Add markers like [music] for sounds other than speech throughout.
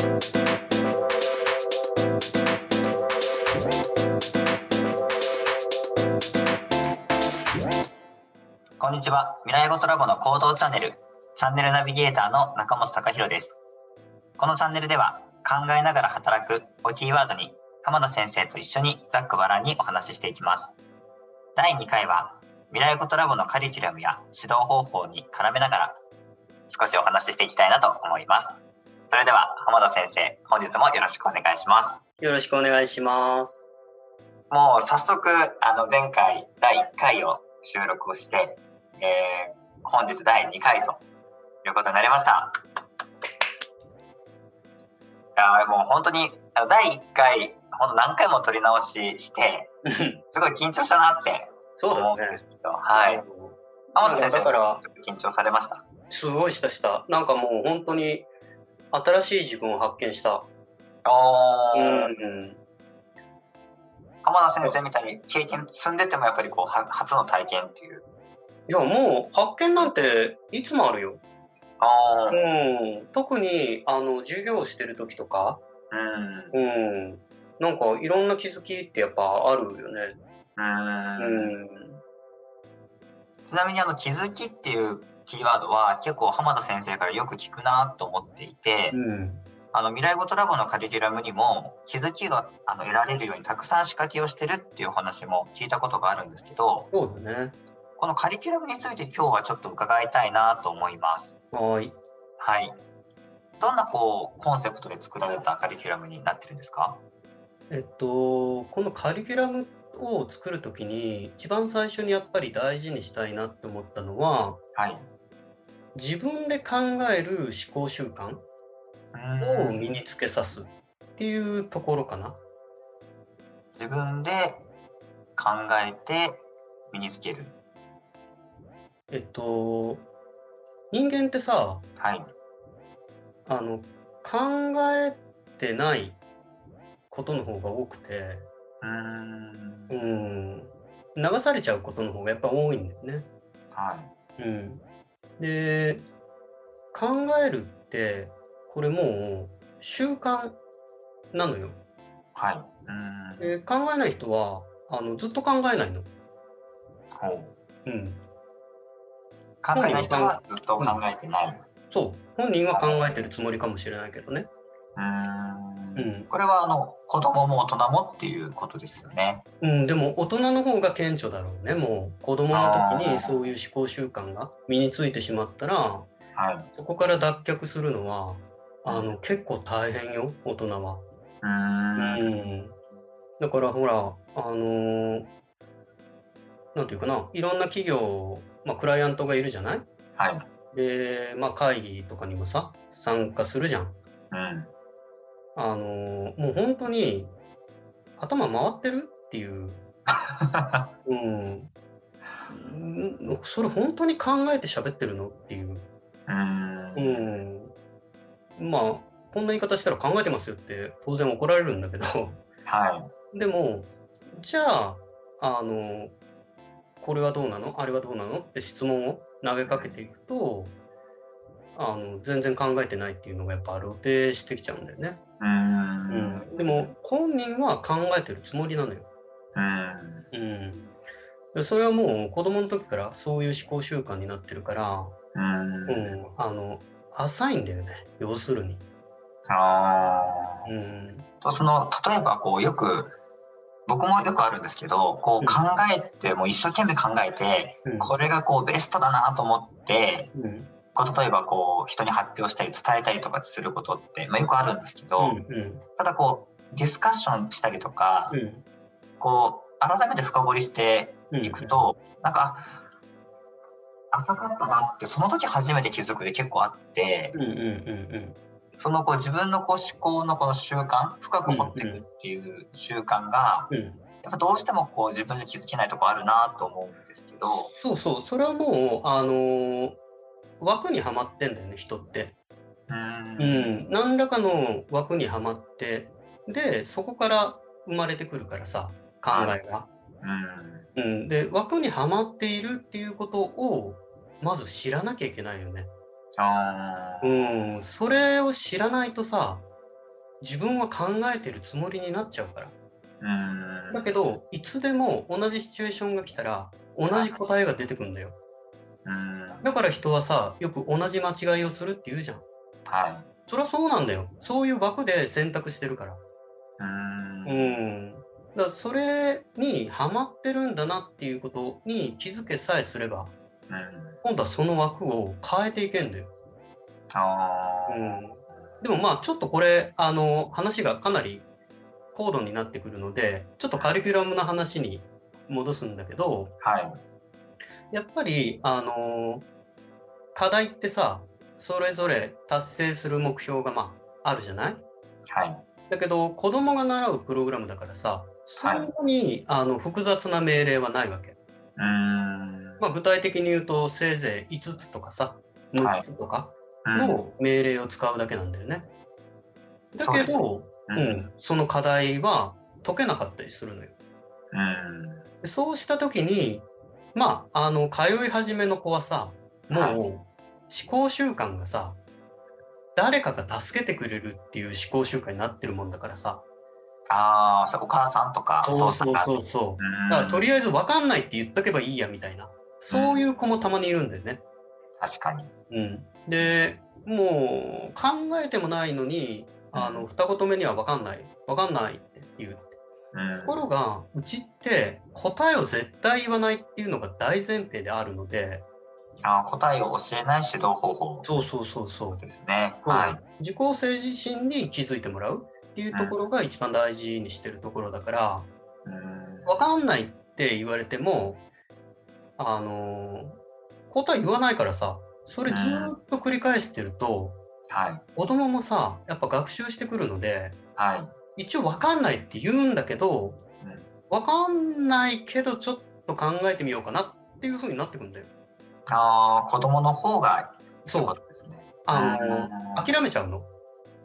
こんにちは。未来ごとラボの行動チャンネル。チャンネルナビゲーターの中本隆弘です。このチャンネルでは考えながら働くをキーワードに浜田先生と一緒にざっくばらんにお話ししていきます。第2回は未来ごとラボのカリキュラムや指導方法に絡めながら少しお話ししていきたいなと思います。それでは浜田先生本日もよろしくお願いしますよろしくお願いします。もう早速あの前回第1回を収録をして、えー本日第2回ということになりました。いやもう本当にあの第1回本当何回も撮り直しして [laughs] すごい緊張したなってそうだ思。うんですけど、はい。浜田先生だからも緊張されました？すごいしたした。なんかもう本当に新しい自分を発見した。おーうん。浜田先生みたいに経験積んでてもやっぱりこうは初の体験っていう。いやもう発見なんていつもあるよ。あうーん。特にあの授業をしてる時とか、うんうん。なんかいろんな気づきってやっぱあるよね。ううんん。ちなみにあの気づきっていうキーワードは結構浜田先生からよく聞くなと思っていて、うん。あの未来ごとラボのカリキュラムにも気づきがあの得られるようにたくさん仕掛けをしてるっていうお話も聞いたことがあるんですけどそうだね。このカリキュラムについて今日はちょっと伺いたいなと思います。はーい。はい。どんなこうコンセプトで作られたカリキュラムになってるんですか？えっと、このカリキュラムを作るときに一番最初にやっぱり大事にしたいなって思ったのははい。自分で考える思考習慣を身につけさすっていうところかな。自分で考えて身につける。えっと人間ってさはい。あの考えてないことの方が多くて、うーんう。ん、流されちゃうことの方がやっぱ多いんだよね。はい。うん、で考えるってこれもう習慣なのよ。はい。で考えない人はあのずっと考えないの。ほううん、考えない人はずっと考えてない。そう本人は考えてるつもりかもしれないけどね。うーんうんこれはあの子供も大人もっていうことですよね。うん、でも大人の方が顕著だろうね。もう子供の時にそういう思考習慣が身についてしまったらはい。そこから脱却するのはあの結構大変よ大人は。うーん。うん、だからほらあのーなんていうかないろんな企業、まあ、クライアントがいるじゃない？はい。で、まあ、会議とかにもさ参加するじゃん。うん。あのーもう本当に頭回ってるっていう、[laughs] うん、んそれ本当に考えて喋ってるのっていう、うーん。うん、まあこんな言い方したら考えてますよって当然怒られるんだけど。はでもじゃああのこれはどうなの？あれはどうなの？って質問を投げかけていくとあの全然考えてないっていうのがやっぱ露呈してきちゃうんだよね。い。うーん。うん、でも本人は考えてるつもりなのよ。うん。うん、でそれはもう子供の時からそういう思考習慣になってるから、う。うんん、あの浅いんだよね要するに。ああ。うんとその例えばこうよく僕もよくあるんですけどこう考えてもう一生懸命考えてうんこれがこうベストだなと思って例えばこう人に発表したり伝えたりとかすることって、まあ、よくあるんですけど、うんただこうディスカッションしたりとか、うん。こう改めて深掘りしてうん。いくと、なんか浅かったなってその時初めて気づくで結構あってうんうんうんそのこう自分のこう思考のこの習慣深く掘っていくっていう習慣が、うんうん。やっぱどうしてもこう自分で気づけないとこあるなと思うんですけど、そうそう。それはもうあのー枠にはまってんだよね人って。うんん、何らかの枠にはまってでそこから生まれてくるからさ考えが。うんうん、で枠にはまっているっていうことをまず知らなきゃいけないよね。あーうん、それを知らないとさ自分は考えてるつもりになっちゃうから。うん。だけど、いつでも同じシチュエーションが来たら、同じ答えが出てくるんだよ。うん。だから人はさ、よく同じ間違いをするって言うじゃん。はい。そりゃそうなんだよ。そういう枠で選択してるから。うん。うん。だからそれにハマってるんだなっていうことに気づけさえすれば、うん。今度はその枠を変えていけんだよ。ああ。うん。でもまあちょっとこれ、あの、話がかなり高度になってくるので、ちょっとカリキュラムの話に戻すんだけど、はい。やっぱり、あの、課題ってさ、それぞれ達成する目標がまああるじゃない？はい。だけど子供が習うプログラムだからさそんなに、あの複雑な命令はないわけ。うん。まあ、具体的に言うとせいぜい5つとかさ6つとかうん。の命令を使うだけなんだよね。だそうですけどう。うんん、その課題は解けなかったりするのよ。うん。でそうした時にまああの通い始めの子はさもう、はい思考習慣がさ誰かが助けてくれるっていう思考習慣になってるもんだからさ。ああ、お母さんとかおそうそう。そうそう。うん。だからとりあえず分かんないって言っとけばいいやみたいな。そういう子もたまにいるんだよね。確かに。うん、でもう考えてもないのにあの二言目には分かんない。分かんないって言う。うん。ところがうちって答えを絶対言わないっていうのが大前提であるのであー答えを教えない指導方法そうそうそうそうですね。はい。自己性自身に気づいてもらうっていうところが一番大事にしてるところだから、うん。分かんないって言われてもあの答え言わないからさそれずーっと繰り返してると、はい。子供もさやっぱ学習してくるのではい。一応分かんないって言うんだけどうん分かんないけどちょっと考えてみようかなっていう風になってくんだよ。ああ、子供の方がそうね。あうんの諦めちゃうの？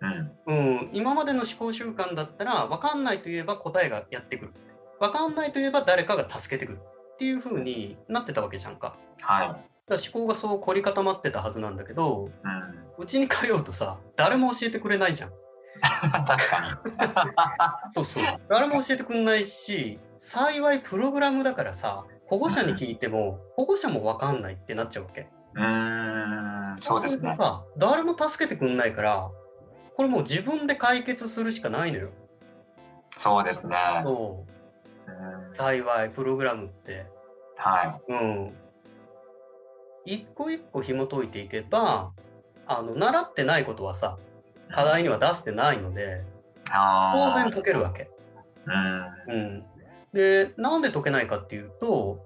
うん。うん、今までの思考習慣だったら分かんないと言えば答えがやってくる分かんないと言えば誰かが助けてくるっていう風になってたわけじゃんかはい。だから思考がそう凝り固まってたはずなんだけどうちに通うとさ誰も教えてくれないじゃん [laughs] 確かに。[laughs] そうそう誰も教えてくれないし幸いプログラムだからさ保護者に聞いても保護者も分かんないってなっちゃうわけうーん。そうですね誰も助けてくんないからこれもう自分で解決するしかないのよそうですね。そううん幸いプログラムってはうん一個一個紐解いていけばあの習ってないことはさい。課題には出してないので当然解けるわけ。うん。うん、でなんで解けないかっていうと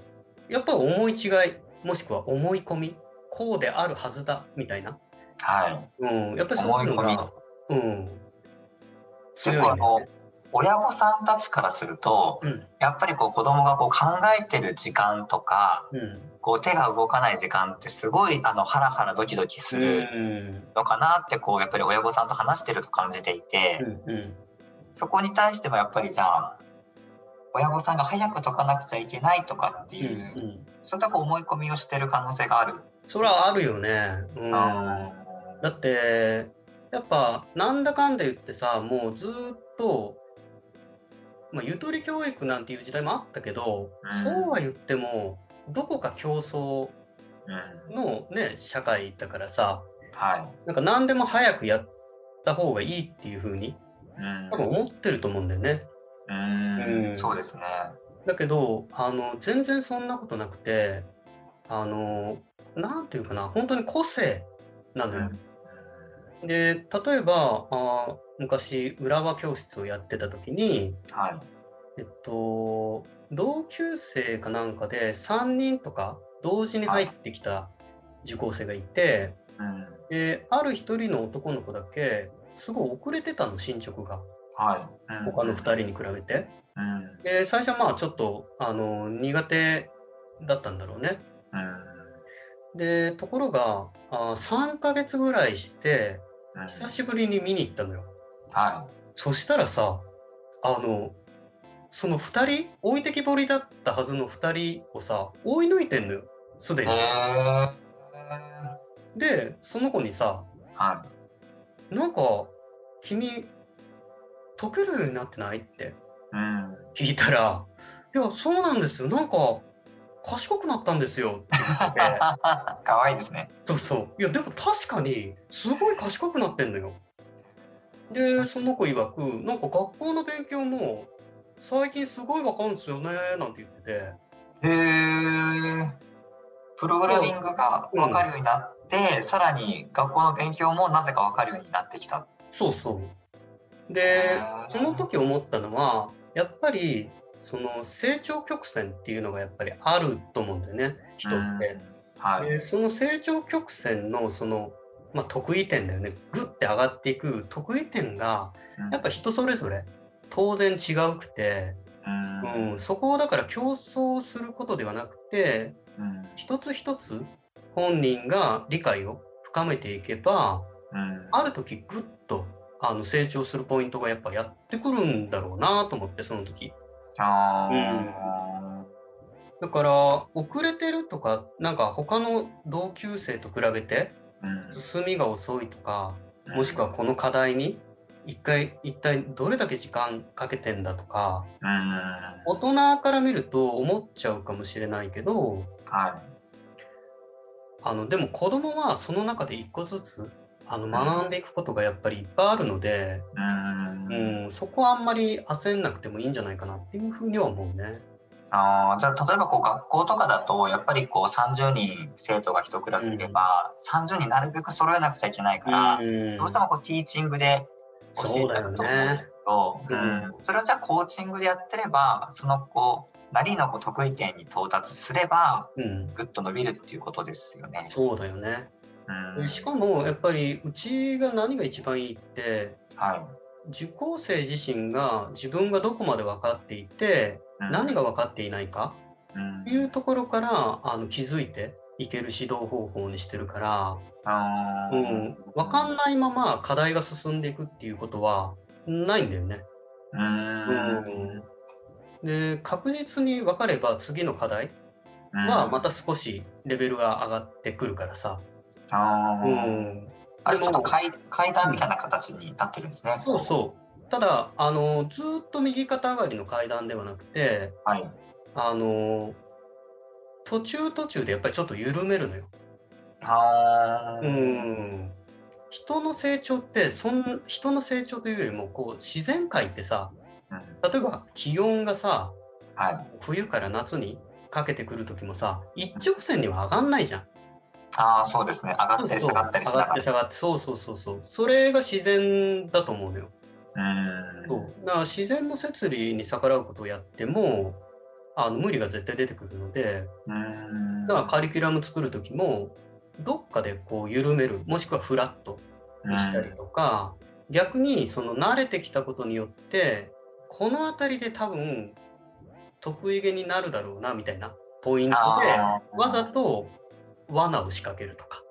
やっぱり思い違いもしくは思い込みこうであるはずだみたいな、はい。うん、やっぱりそういうのが、うん、強い結構あのね。親御さんたちからすると、うん。やっぱりこう子供がこう考えてる時間とか、うん。こう手が動かない時間ってすごいあのハラハラドキドキするうん。のかなってこうやっぱり親御さんと話してると感じていて、うんうん。そこに対してもやっぱりじゃあ親御さんが早く解かなくちゃいけないとかってうんいう、うんそういったこう思い込みをしてる可能性がある。それはあるよね。うんあだってやっぱなんだかんだ言ってさもうずーっと、まあ、ゆとり教育なんていう時代もあったけど、うんそうは言ってもどこか競争うんのね社会だからさはい。なんか何でも早くやった方がいいっていう風にうん多分思ってると思うんだよね。うんうんそうですね。だけどあの全然そんなことなくてあのなんていうかな本当に個性なのよ。で例えばあー昔浦和教室をやってた時に、はい。えっと、同級生かなんかで3人とか同時に入ってきた受講生がいてうんである一人の男の子だけすごい遅れてたの進捗がはい。うん他の2人に比べて。うんで最初はまあちょっとあの苦手だったんだろうね。うんでところがあ3ヶ月ぐらいしてうん久しぶりに見に行ったのよ。はそしたらさあのその2人置いてきぼりだったはずの2人をさ追い抜いてんのよすでい。に。でその子にさは「なんか君解けるようになってないってうん。聞いたら、いや、そうなんですよ。なんか、賢くなったんですよって言ってて、[laughs] 可愛いですね。そうそう。いや、でも確かに、すごい賢くなってんのよ。で、その子曰く、なんか学校の勉強も、最近すごいわかるんですよね、なんて言ってて、へえ。プログラミングが分かるようになって、さらに学校の勉強もなぜか分かるようになってきた。そうそう。でその時思ったのは、やっぱり、その成長曲線っていうのがやっぱりあると思うんだよね、人って。うん。はい。でその成長曲線のその、まあ、得意点だよね。グッて上がっていく得意点がやっぱ人それぞれ当然違うくて、うん。うん、そこをだから競争することではなくてうん。一つ一つ本人が理解を深めていけばうん。ある時グッとあの成長するポイントがやっぱやってくるんだろうなと思ってその時。あだから遅れてるとかなんか他の同級生と比べて進みが遅いとかもしくはこの課題に一回一体どれだけ時間かけてんだとかうん。大人から見ると思っちゃうかもしれないけどはあのでも子供はその中で一個ずつあの学んでいくことがやっぱりいっぱいあるので、いうん。うん、そこはあんまり焦んなくてもいいんじゃないかなっていうふうには思うね。あーじゃあ例えばこう学校とかだとやっぱりこう30人生徒が1クラスいれば、30人なるべく揃えなくちゃいけないから、うん。どうしてもこうティーチングで教えちゃうと思うんですけどそね。うん。それをじゃあコーチングでやってればその子なりのこう得意点に到達すればうん、ぐっと伸びるっていうことですよね。そうだよね。うん。でしかもやっぱりうちが何が一番いいってはい。受講生自身が自分がどこまで分かっていてうん。何が分かっていないかうん。っていうところからあの気づいていける指導方法にしてるから、うん、分かんないまま課題が進んでいくっていうことはないんだよね。うーん。で確実に分かれば次の課題はまた少しレベルが上がってくるからさ。うあーん、あれちょっと階階段みたいな形になってるんですね。そうそうただあのずーっと右肩上がりの階段ではなくてはい。あの途中途中でやっぱりちょっと緩めるのよ。うあーん人の成長ってそん人の成長というよりもこう自然界ってさうん例えば気温がさはい。冬から夏にかけてくる時もさ一直線には上がんないじゃん。ああそうですね。上がって下がったりし上がながら。って下がってそうそうそうそう。それが自然だと思うのよ。うん。そう。だから自然の摂理に逆らうことをやってもあの無理が絶対出てくるのでうん。だからカリキュラム作る時もどっかでこう緩める。もしくはフラットにしたりとか、逆にその慣れてきたことによってこの辺りで多分得意げになるだろうなみたいなポイントでわざと罠を仕掛けるとか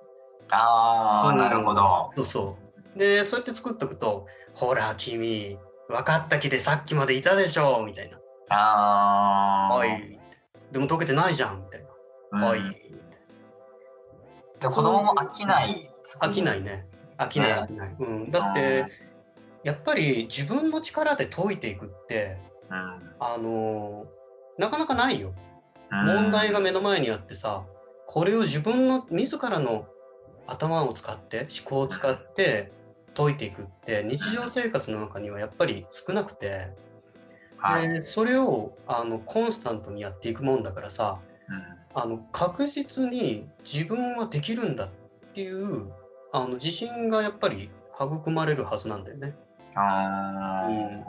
ああ、なるほど。そうそうでそうやって作っとくと「ほら君分かった気でさっきまでいたでしょ」みたいなああ。はい。でも解けてないじゃんみたいうんな。はい。じゃあ子供も飽きない。飽きないね。飽きないね飽きない。うん。だって、やっぱり自分の力で解いていくって、うん。あのーなかなかないよ。うん問題が目の前にあってさ、これを自分の自らの頭を使って、思考を使って解いていくって、日常生活の中にはやっぱり少なくて、はい。でそれをあのコンスタントにやっていくもんだからさ、あの確実に自分はできるんだっていうあの自信がやっぱり育まれるはずなんだよね。あうん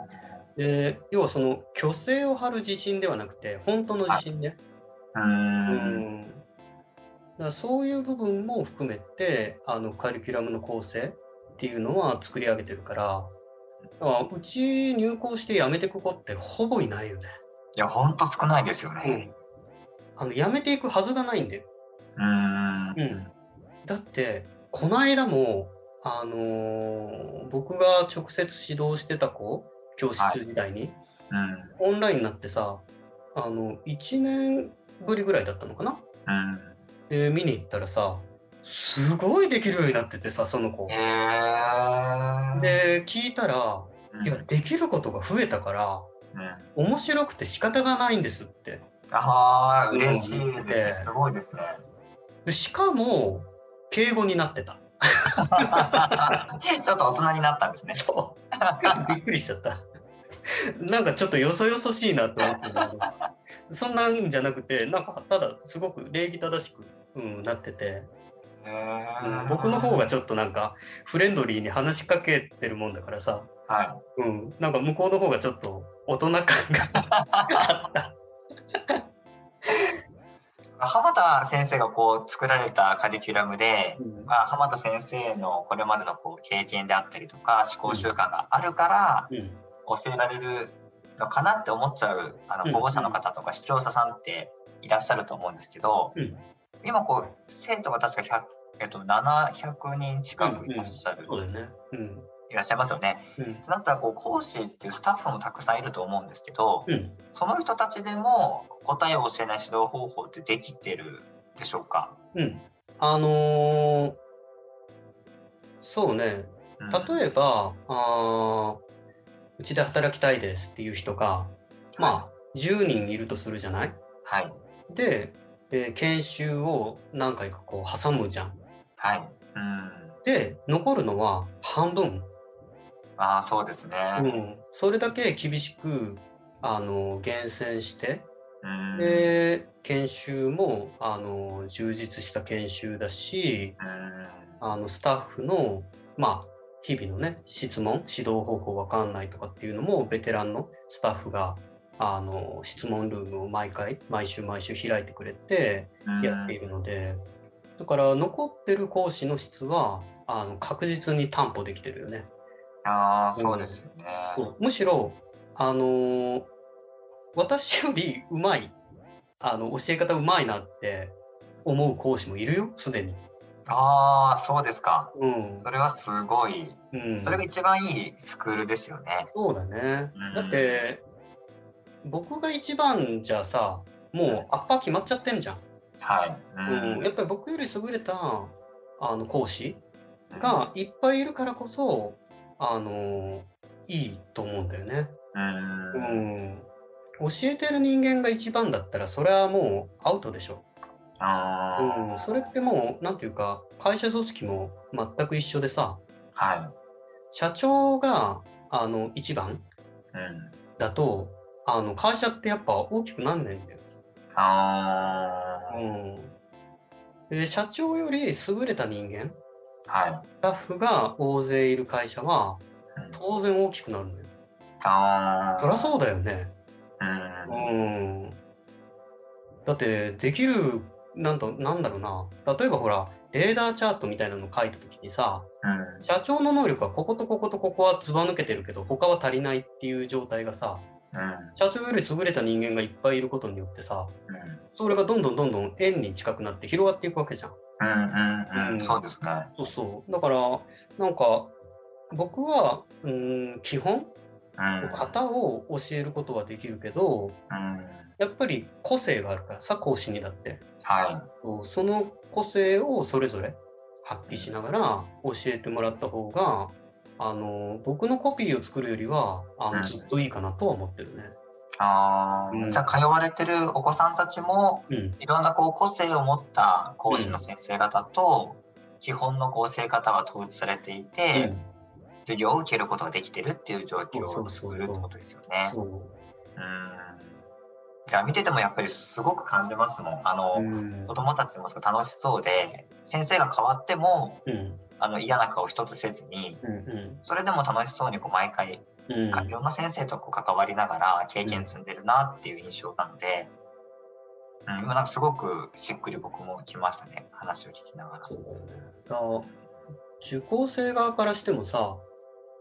で要はその虚勢を張る自信ではなくて本当の自信ね。ーう。うんんだからそういう部分も含めてあのカリキュラムの構成っていうのは作り上げてるからだからうち入校して辞めてく子ってほぼいないよね。いや、ほんと少ないですようね。ん、あの辞めていくはずがないんだよ。うん。うん、だってこの間も、あのー僕が直接指導してた子教室時代に、うん。オンラインになってさあの1年ぶりぐらいだったのかな？うん。で見に行ったらさすごいできるようになっててさその子へ。え。で聞いたらうんいやできることが増えたからうん面白くて仕方がないんですってああ、嬉しいうんです。すごいですね。でしかも敬語になってた [laughs] ちょっと大人になったんですね。そうびっくりしちゃったなんかちょっとよそよそしいなと思ってたそんなんじゃなくてなんかただすごく礼儀正しく、うん、なってて、へうんー僕の方がちょっとなんかフレンドリーに話しかけてるもんだからさ、はい。うん、なんか向こうの方がちょっと大人感があった。[laughs] 浜田先生がこう作られたカリキュラムで、うん。まあ、浜田先生のこれまでのこう経験であったりとか思考習慣があるからうん。教えられるのかなって思っちゃうあうん。の保護者の方とか視聴者さんっていらっしゃると思うんですけど、うん今こう生徒が確か100、えっと、700人近くいらっしゃる、そうだよね。うん。いらっしゃいますよね。うん。なったらこう講師っていうスタッフもたくさんいると思うんですけど、うん。その人たちでも答えを教えない指導方法ってできてるでしょうか、うん、あのーそうね。うん。例えば、あーうちで働きたいですっていう人がまあ10人いるとするじゃない？はい。で、えー研修を何回かこう挟むじゃん。はい。うん。で残るのは半分、ああそうですね。うん、それだけ厳しくあの厳選してうん。で研修もあの充実した研修だしうん。あのスタッフのまあ日々のね質問指導方法わかんないとかっていうのもベテランのスタッフがあの質問ルームを毎回毎週毎週開いてくれてやっているので、だから残ってる講師の質はあの確実に担保できてるよね。ああそうですよね、むしろあのー私よりうまいあの教え方うまいなって思う講師もいるよすでに。ああそうですか。うん。それはすごい。うん、それが一番いいスクールですよね。そうだね。うん。だって僕が一番じゃさもうアッパー決まっちゃってんじゃん。はい。うん、やっぱり僕より優れたあの講師がいっぱいいるからこそあのいいと思うんだよね。うん。教えてる人間が一番だったらそれはもうアウトでしょ。あうん、それってもうなんていうか会社組織も全く一緒でさは社長があの一番いうん。だとあの会社ってやっぱ大きくなんないんだよ。ああうん、で社長より優れた人間。はい。スタッフが大勢いる会社はうん。当然大きくなるのよ。ああそりゃそうだよね。うん。うん。だってできるなんとなんだろうな。例えばほらレーダーチャートみたいなの書いた時にさうん。社長の能力はこことこことここはずば抜けてるけど他は足りないっていう状態がさうん社長より優れた人間がいっぱいいることによってさうん。それがどんどんどんどん円に近くなって広がっていくわけじゃん。うんうんううん。んそうですね。そうそう。だからなんか僕はうん基本うん。型を教えることはできるけどうん。やっぱり個性があるからさ講師にだって。はい。その個性をそれぞれ発揮しながら教えてもらった方があの僕のコピーを作るよりはあうんのずっといいかなとは思ってるね。あうん。ーじゃあ通われてるお子さんたちもうん、いろんなこう個性を持った講師の先生方と基本のこう教え方が統一されていて、授業を受けることができてるっていう状況を作るってことですよね。そう。うん。いや見ててもやっぱりすごく感じますもん。あの、うん。子供たちもすごい楽しそうで先生が変わってもうんあの嫌な顔一つせずにうんそれでも楽しそうにこう毎回うんいろんな先生とこう関わりながら経験積んでるなっていう印象なので、うん、今なんかすごくしっくり僕もきましたね話を聞きながら。そうだよね。受講生側からしてもさ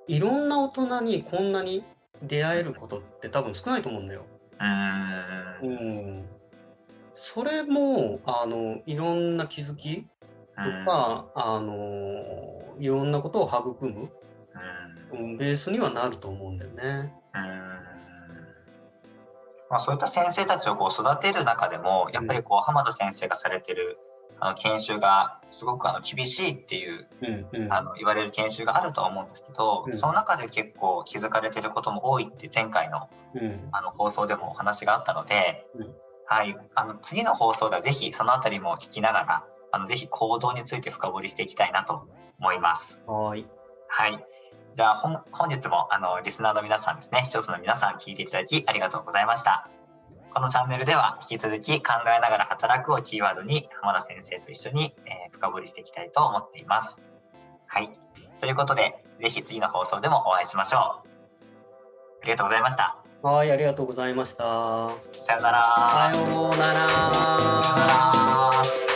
いろんな大人にこんなに出会えることって多分少ないと思うんだよ。うーんうん、それもあのいろんな気づきとうん。か、あのいろんなことを育む、ベースにはなると思うんだよね。うん。まあ、そういった先生たちをこう育てる中でもやっぱりこう浜田先生がされてるあの研修がすごくあの厳しいっていううんうん。あの言われる研修があるとは思うんですけど、うん。その中で結構気づかれてることも多いって前回のうん。あの放送でもお話があったので、うん。はい、あの次の放送ではぜひそのあたりも聞きながらあのぜひ行動について深掘りしていきたいなと思います。はーい。はい。じゃあ本本日もあのリスナーの皆さんですね、視聴者の皆さん聞いていただきありがとうございました。このチャンネルでは引き続き考えながら働くをキーワードに浜田先生と一緒に、えー深掘りしていきたいと思っています。はい。ということで、ぜひ次の放送でもお会いしましょう。ありがとうございました。はい、ありがとうございました。さようなら。さようなら。さようなら。